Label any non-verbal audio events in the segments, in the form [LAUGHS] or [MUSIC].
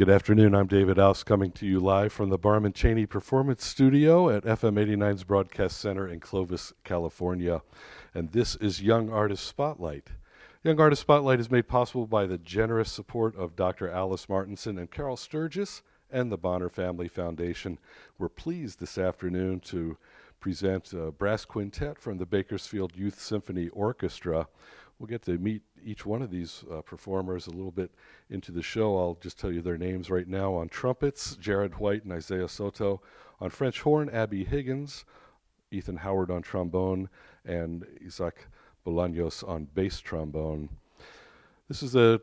Good afternoon. I'm David Aus coming to you live from the Barman Cheney Performance Studio at FM 89's Broadcast Center in Clovis, California. And this is Young Artist Spotlight. Young Artist Spotlight is made possible by the generous support of Dr. Alice Martinson and Carol Sturgis and the Bonner Family Foundation. We're pleased this afternoon to present a brass quintet from the Bakersfield Youth Symphony Orchestra. We'll get to meet each one of these uh, performers a little bit into the show. I'll just tell you their names right now. On trumpets, Jared White and Isaiah Soto. On French horn, Abby Higgins. Ethan Howard on trombone, and Isaac Bolaños on bass trombone. This is a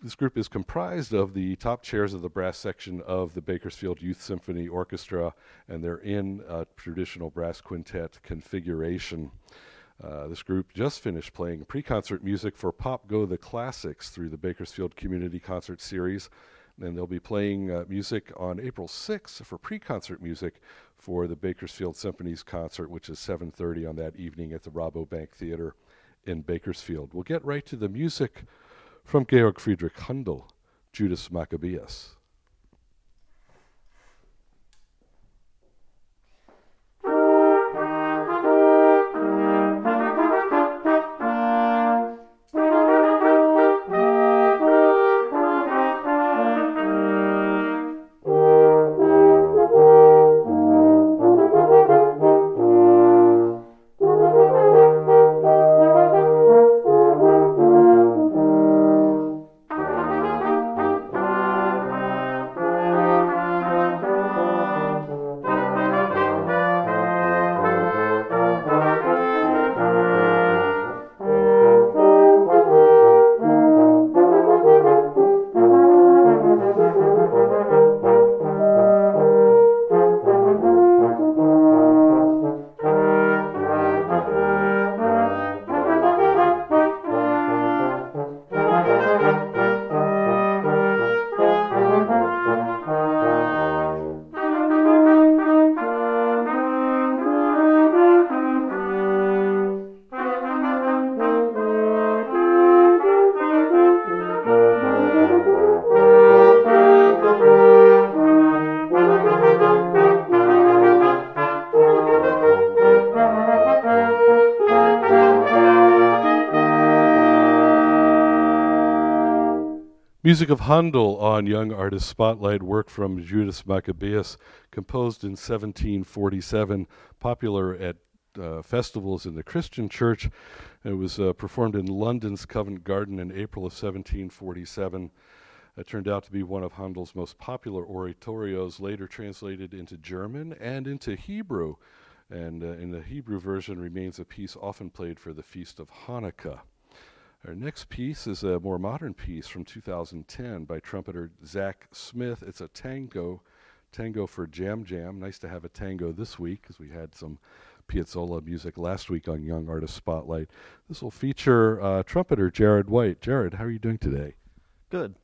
this group is comprised of the top chairs of the brass section of the Bakersfield Youth Symphony Orchestra, and they're in a traditional brass quintet configuration. Uh, this group just finished playing pre concert music for Pop Go the Classics through the Bakersfield Community Concert Series. And they'll be playing uh, music on April 6th for pre concert music for the Bakersfield Symphonies concert, which is 7.30 on that evening at the Rabobank Theater in Bakersfield. We'll get right to the music from Georg Friedrich Handel, Judas Maccabeus. Music of Handel on Young Artist Spotlight, work from Judas Maccabeus, composed in 1747, popular at uh, festivals in the Christian church. It was uh, performed in London's Covent Garden in April of 1747. It turned out to be one of Handel's most popular oratorios, later translated into German and into Hebrew. And uh, in the Hebrew version remains a piece often played for the Feast of Hanukkah. Our next piece is a more modern piece from 2010 by trumpeter Zach Smith. It's a tango, tango for Jam Jam. Nice to have a tango this week because we had some Piazzolla music last week on Young Artist Spotlight. This will feature uh, trumpeter Jared White. Jared, how are you doing today? Good.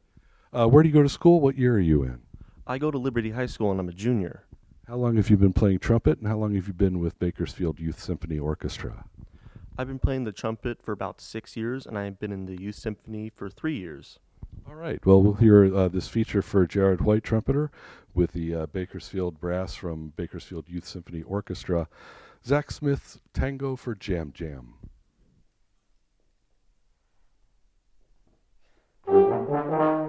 Uh, where do you go to school? What year are you in? I go to Liberty High School and I'm a junior. How long have you been playing trumpet and how long have you been with Bakersfield Youth Symphony Orchestra? I've been playing the trumpet for about six years, and I've been in the youth symphony for three years. All right. Well, we'll hear uh, this feature for Jared White, trumpeter, with the uh, Bakersfield Brass from Bakersfield Youth Symphony Orchestra. Zach Smith's Tango for Jam Jam. [LAUGHS]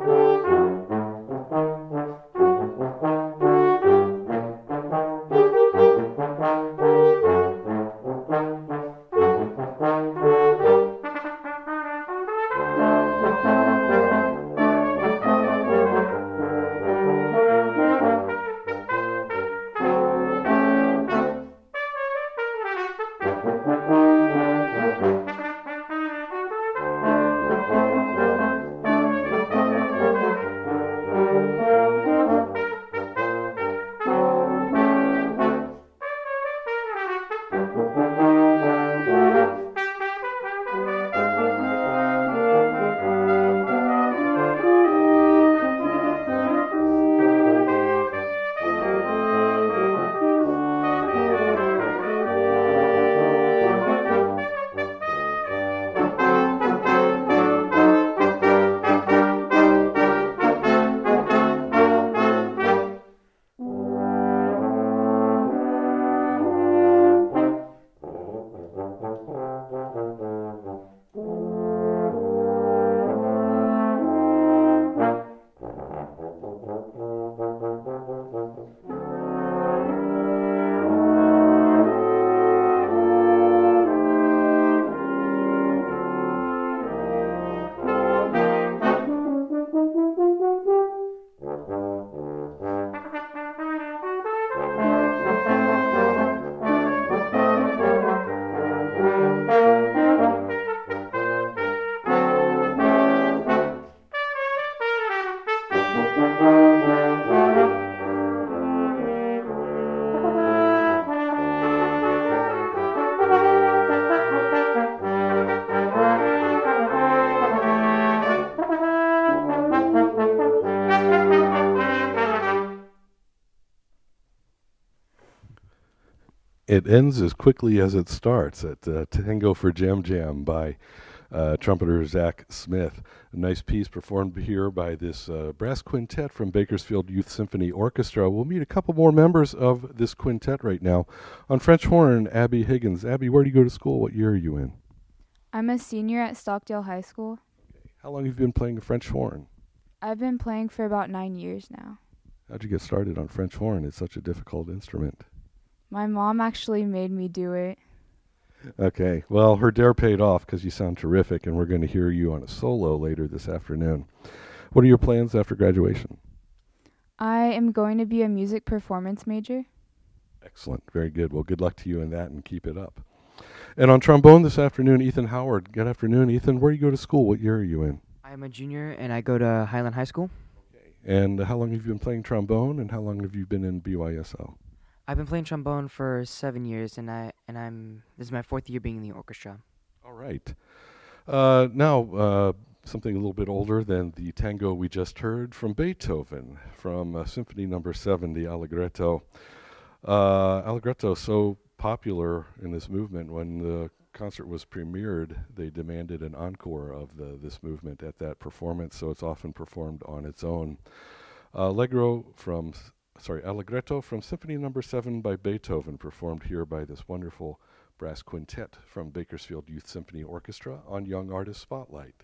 It ends as quickly as it starts at uh, Tango for Jam Jam by uh, trumpeter Zach Smith. A nice piece performed here by this uh, brass quintet from Bakersfield Youth Symphony Orchestra. We'll meet a couple more members of this quintet right now. On French horn, Abby Higgins. Abby, where do you go to school? What year are you in? I'm a senior at Stockdale High School. How long have you been playing the French horn? I've been playing for about nine years now. How'd you get started on French horn? It's such a difficult instrument. My mom actually made me do it. Okay. Well, her dare paid off because you sound terrific, and we're going to hear you on a solo later this afternoon. What are your plans after graduation? I am going to be a music performance major. Excellent. Very good. Well, good luck to you in that and keep it up. And on trombone this afternoon, Ethan Howard. Good afternoon, Ethan. Where do you go to school? What year are you in? I'm a junior and I go to Highland High School. Okay. And how long have you been playing trombone and how long have you been in BYSO? I've been playing trombone for seven years, and I and I'm this is my fourth year being in the orchestra. All right. Uh, now, uh, something a little bit older than the tango we just heard from Beethoven, from uh, Symphony Number Seven, the Allegretto. Uh, Allegretto, so popular in this movement, when the concert was premiered, they demanded an encore of the, this movement at that performance, so it's often performed on its own. Allegro from sorry, Allegretto from Symphony Number no. 7 by Beethoven, performed here by this wonderful brass quintet from Bakersfield Youth Symphony Orchestra on Young Artist Spotlight.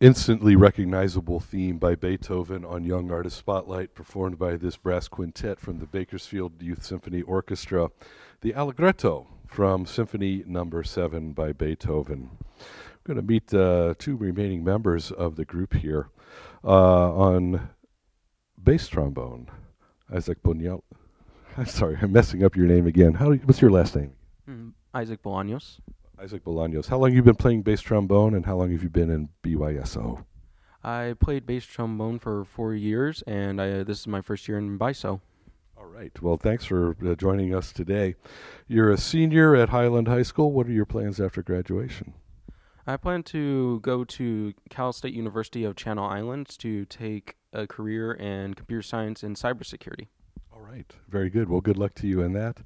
Instantly recognizable theme by Beethoven on Young Artist Spotlight, performed by this brass quintet from the Bakersfield Youth Symphony Orchestra, the Allegretto from Symphony Number Seven by Beethoven. We're going to meet uh, two remaining members of the group here uh, on bass trombone, Isaac Bunyal. [LAUGHS] I'm sorry, I'm messing up your name again. How? You, what's your last name? Mm, Isaac Bolaños. Isaac Bolaños. How long have you been playing bass trombone, and how long have you been in BYSO? I played bass trombone for four years, and I, this is my first year in BYSO. All right. Well, thanks for uh, joining us today. You're a senior at Highland High School. What are your plans after graduation? I plan to go to Cal State University of Channel Islands to take a career in computer science and cybersecurity. Right. Very good. Well, good luck to you in that.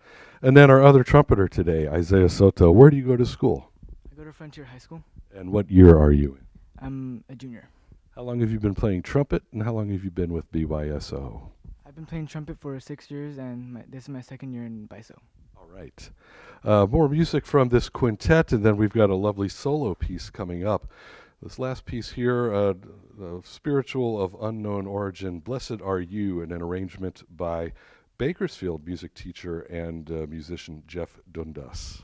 And then our other trumpeter today, Isaiah Soto. Where do you go to school? I go to Frontier High School. And what year are you in? I'm a junior. How long have you been playing trumpet, and how long have you been with BYSO? I've been playing trumpet for six years, and my, this is my second year in BYSO. All right. Uh, more music from this quintet, and then we've got a lovely solo piece coming up. This last piece here, uh, the spiritual of unknown origin, Blessed Are You, in an arrangement by Bakersfield music teacher and uh, musician Jeff Dundas.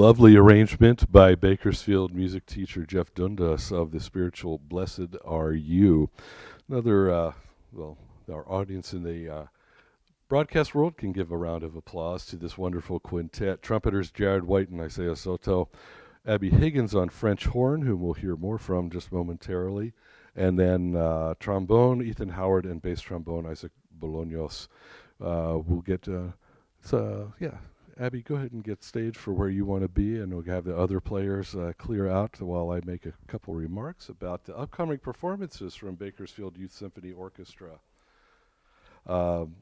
Lovely arrangement by Bakersfield music teacher Jeff Dundas of the spiritual Blessed Are You. Another, uh, well, our audience in the uh, broadcast world can give a round of applause to this wonderful quintet. Trumpeters Jared White and Isaiah Soto. Abby Higgins on French horn, whom we'll hear more from just momentarily. And then uh, trombone, Ethan Howard, and bass trombone, Isaac Bolaños. Uh, we'll get, uh, so, yeah, Abby, go ahead and get staged for where you want to be, and we'll have the other players uh, clear out while I make a couple remarks about the upcoming performances from Bakersfield Youth Symphony Orchestra. Um,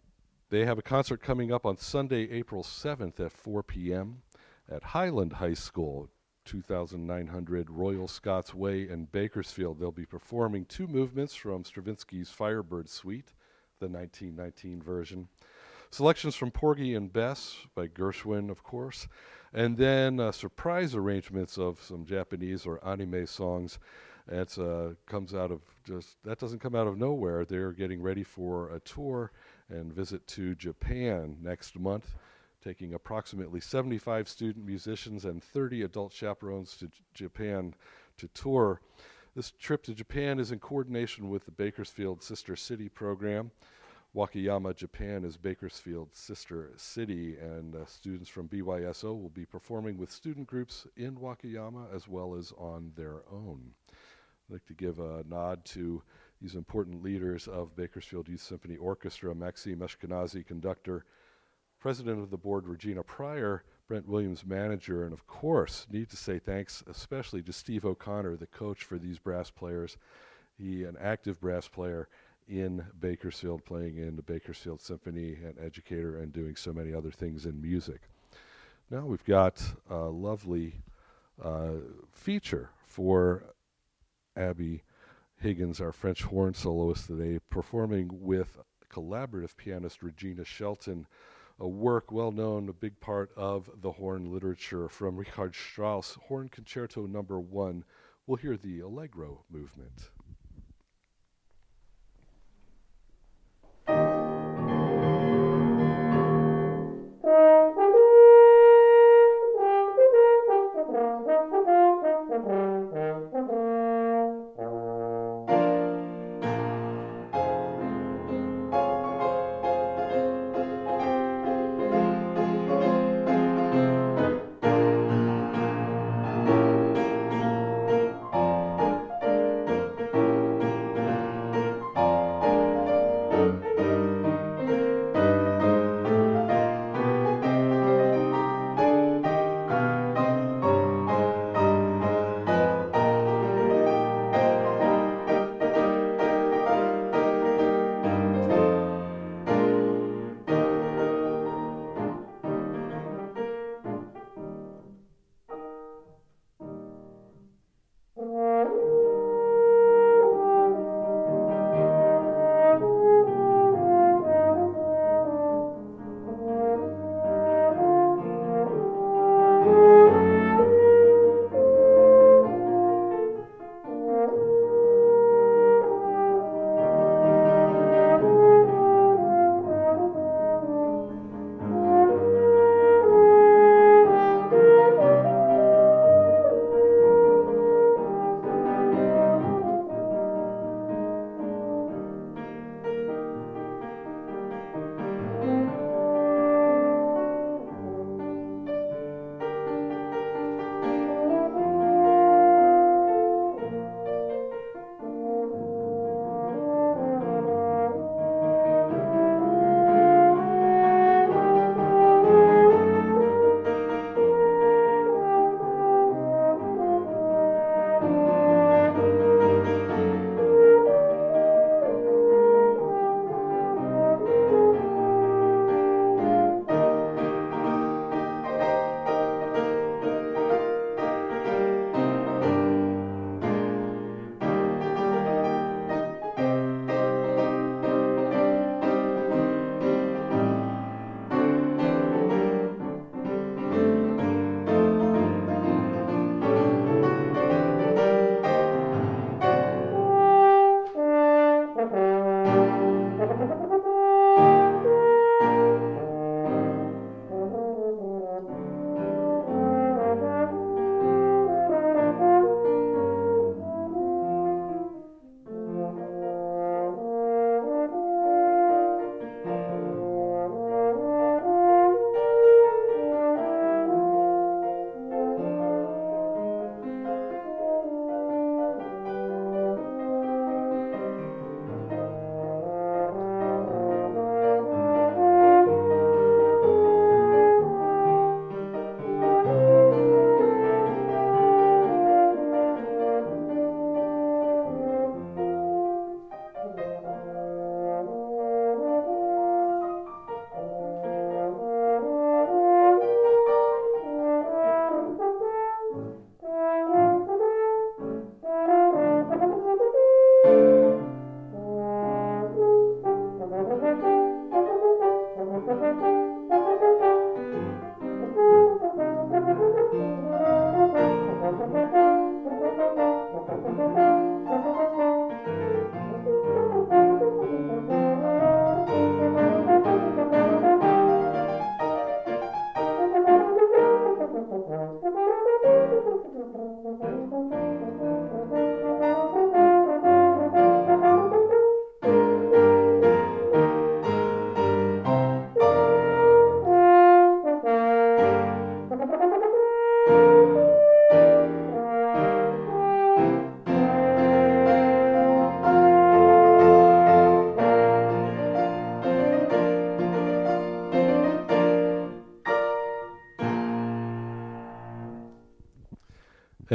they have a concert coming up on Sunday, April 7th at 4 p.m. at Highland High School, 2900 Royal Scots Way in Bakersfield. They'll be performing two movements from Stravinsky's Firebird Suite, the 1919 version Selections from Porgy and Bess by Gershwin, of course, and then uh, surprise arrangements of some Japanese or anime songs. That uh, comes out of just that doesn't come out of nowhere. They're getting ready for a tour and visit to Japan next month, taking approximately 75 student musicians and 30 adult chaperones to J- Japan to tour. This trip to Japan is in coordination with the Bakersfield Sister City program Wakayama, Japan is Bakersfield's sister city, and uh, students from BYSO will be performing with student groups in Wakayama as well as on their own. I'd like to give a nod to these important leaders of Bakersfield Youth Symphony Orchestra Maxime Ashkenazi, conductor, president of the board Regina Pryor, Brent Williams, manager, and of course, need to say thanks especially to Steve O'Connor, the coach for these brass players. He, an active brass player in Bakersfield, playing in the Bakersfield Symphony, and educator, and doing so many other things in music. Now we've got a lovely uh, feature for Abby Higgins, our French horn soloist today, performing with collaborative pianist Regina Shelton, a work well known, a big part of the horn literature from Richard Strauss, Horn Concerto Number One. We'll hear the Allegro movement.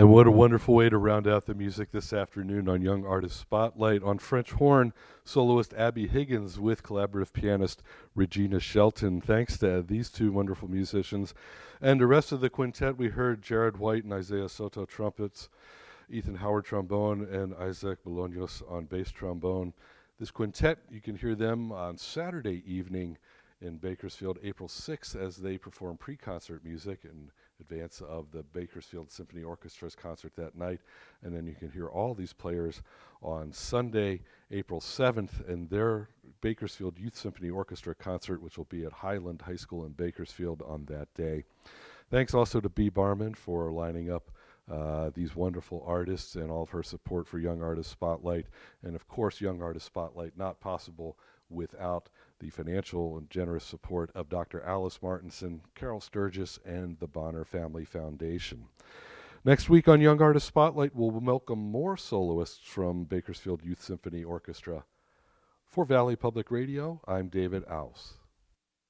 And what a wonderful way to round out the music this afternoon on Young Artist Spotlight. On French horn, soloist Abby Higgins with collaborative pianist Regina Shelton. Thanks to these two wonderful musicians. And the rest of the quintet, we heard Jared White and Isaiah Soto trumpets, Ethan Howard trombone, and Isaac Bolaños on bass trombone. This quintet, you can hear them on Saturday evening in Bakersfield, April 6th, as they perform pre concert music and advance of the Bakersfield Symphony Orchestra's concert that night. And then you can hear all these players on Sunday, April 7th, in their Bakersfield Youth Symphony Orchestra concert, which will be at Highland High School in Bakersfield on that day. Thanks also to B. Barman for lining up uh, these wonderful artists and all of her support for Young Artist Spotlight. And of course, Young Artist Spotlight not possible without the financial and generous support of Dr. Alice Martinson, Carol Sturgis, and the Bonner Family Foundation. Next week on Young Artist Spotlight, we'll welcome more soloists from Bakersfield Youth Symphony Orchestra. For Valley Public Radio, I'm David Aus.